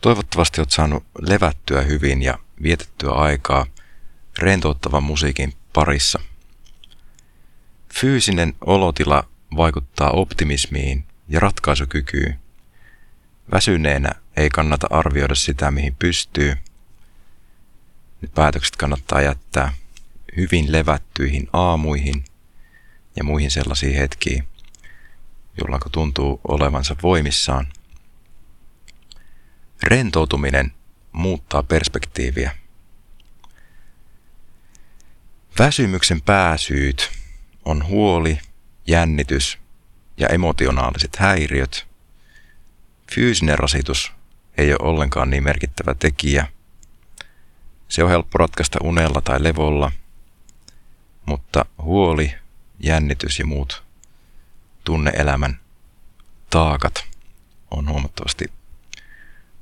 Toivottavasti olet saanut levättyä hyvin ja vietettyä aikaa rentouttavan musiikin parissa. Fyysinen olotila vaikuttaa optimismiin ja ratkaisukykyyn. Väsyneenä ei kannata arvioida sitä, mihin pystyy. Nyt päätökset kannattaa jättää hyvin levättyihin aamuihin ja muihin sellaisiin hetkiin, jolloin tuntuu olevansa voimissaan. Rentoutuminen muuttaa perspektiiviä. Väsymyksen pääsyyt on huoli, jännitys ja emotionaaliset häiriöt. Fyysinen rasitus ei ole ollenkaan niin merkittävä tekijä. Se on helppo ratkaista unella tai levolla, mutta huoli, jännitys ja muut tunneelämän taakat on huomattavasti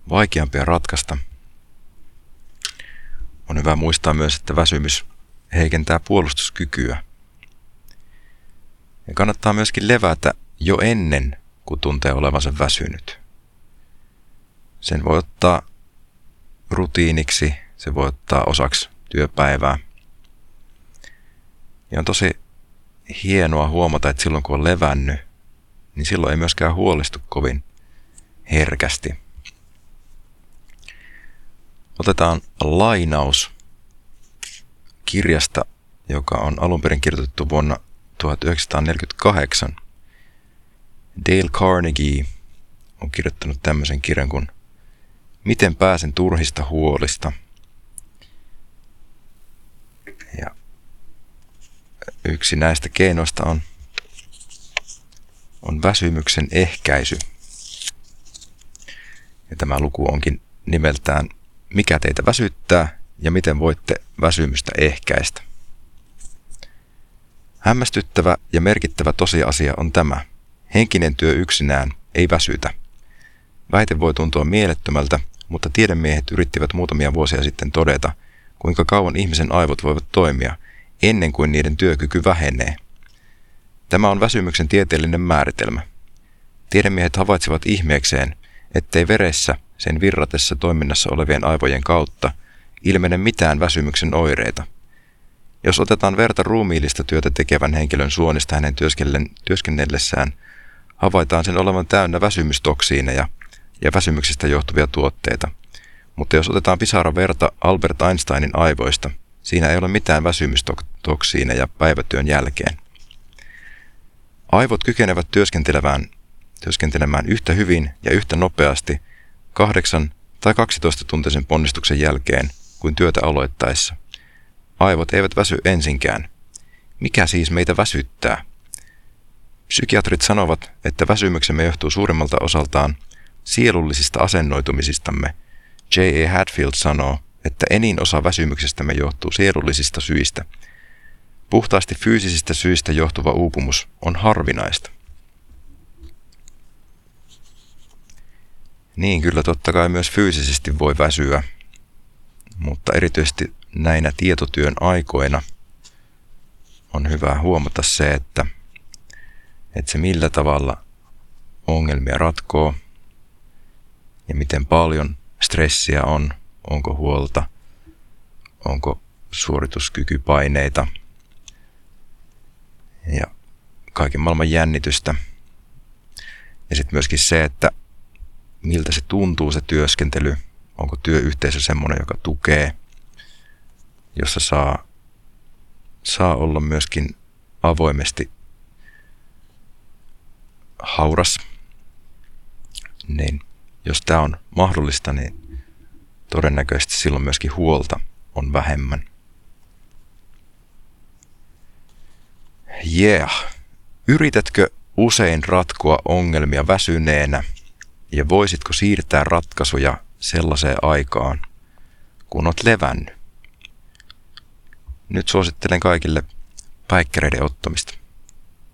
vaikeampia ratkaista. On hyvä muistaa myös, että väsymys heikentää puolustuskykyä. Ja kannattaa myöskin levätä jo ennen, kuin tuntee olevansa väsynyt. Sen voi ottaa rutiiniksi, se voi ottaa osaksi työpäivää. Ja on tosi hienoa huomata, että silloin kun on levännyt, niin silloin ei myöskään huolestu kovin herkästi. Otetaan lainaus kirjasta, joka on alun perin kirjoitettu vuonna 1948. Dale Carnegie on kirjoittanut tämmöisen kirjan kuin Miten pääsen turhista huolista. Ja yksi näistä keinoista on, on väsymyksen ehkäisy. Ja tämä luku onkin nimeltään Mikä teitä väsyttää ja miten voitte väsymystä ehkäistä. Hämmästyttävä ja merkittävä tosiasia on tämä. Henkinen työ yksinään ei väsytä. Väite voi tuntua mielettömältä, mutta tiedemiehet yrittivät muutamia vuosia sitten todeta, kuinka kauan ihmisen aivot voivat toimia ennen kuin niiden työkyky vähenee. Tämä on väsymyksen tieteellinen määritelmä. Tiedemiehet havaitsivat ihmeekseen, ettei veressä sen virratessa toiminnassa olevien aivojen kautta ilmene mitään väsymyksen oireita – jos otetaan verta ruumiillista työtä tekevän henkilön suonista hänen työskennellessään, havaitaan sen olevan täynnä väsymystoksiineja ja väsymyksestä johtuvia tuotteita. Mutta jos otetaan pisara verta Albert Einsteinin aivoista, siinä ei ole mitään väsymystoksiineja päivätyön jälkeen. Aivot kykenevät työskentelemään, työskentelemään yhtä hyvin ja yhtä nopeasti 8 tai 12 tuntisen ponnistuksen jälkeen kuin työtä aloittaessa – Aivot eivät väsy ensinkään. Mikä siis meitä väsyttää? Psykiatrit sanovat, että väsymyksemme johtuu suurimmalta osaltaan sielullisista asennoitumisistamme. J.A. Hadfield sanoo, että enin osa väsymyksestämme johtuu sielullisista syistä. Puhtaasti fyysisistä syistä johtuva uupumus on harvinaista. Niin kyllä totta kai myös fyysisesti voi väsyä, mutta erityisesti näinä tietotyön aikoina on hyvä huomata se, että, että se millä tavalla ongelmia ratkoo ja miten paljon stressiä on, onko huolta, onko suorituskykypaineita ja kaiken maailman jännitystä. Ja sitten myöskin se, että miltä se tuntuu se työskentely, onko työyhteisö semmoinen, joka tukee – jossa saa, saa olla myöskin avoimesti hauras, niin jos tämä on mahdollista, niin todennäköisesti silloin myöskin huolta on vähemmän. Yeah. Yritätkö usein ratkoa ongelmia väsyneenä ja voisitko siirtää ratkaisuja sellaiseen aikaan, kun olet levännyt? Nyt suosittelen kaikille päikkäreiden ottamista.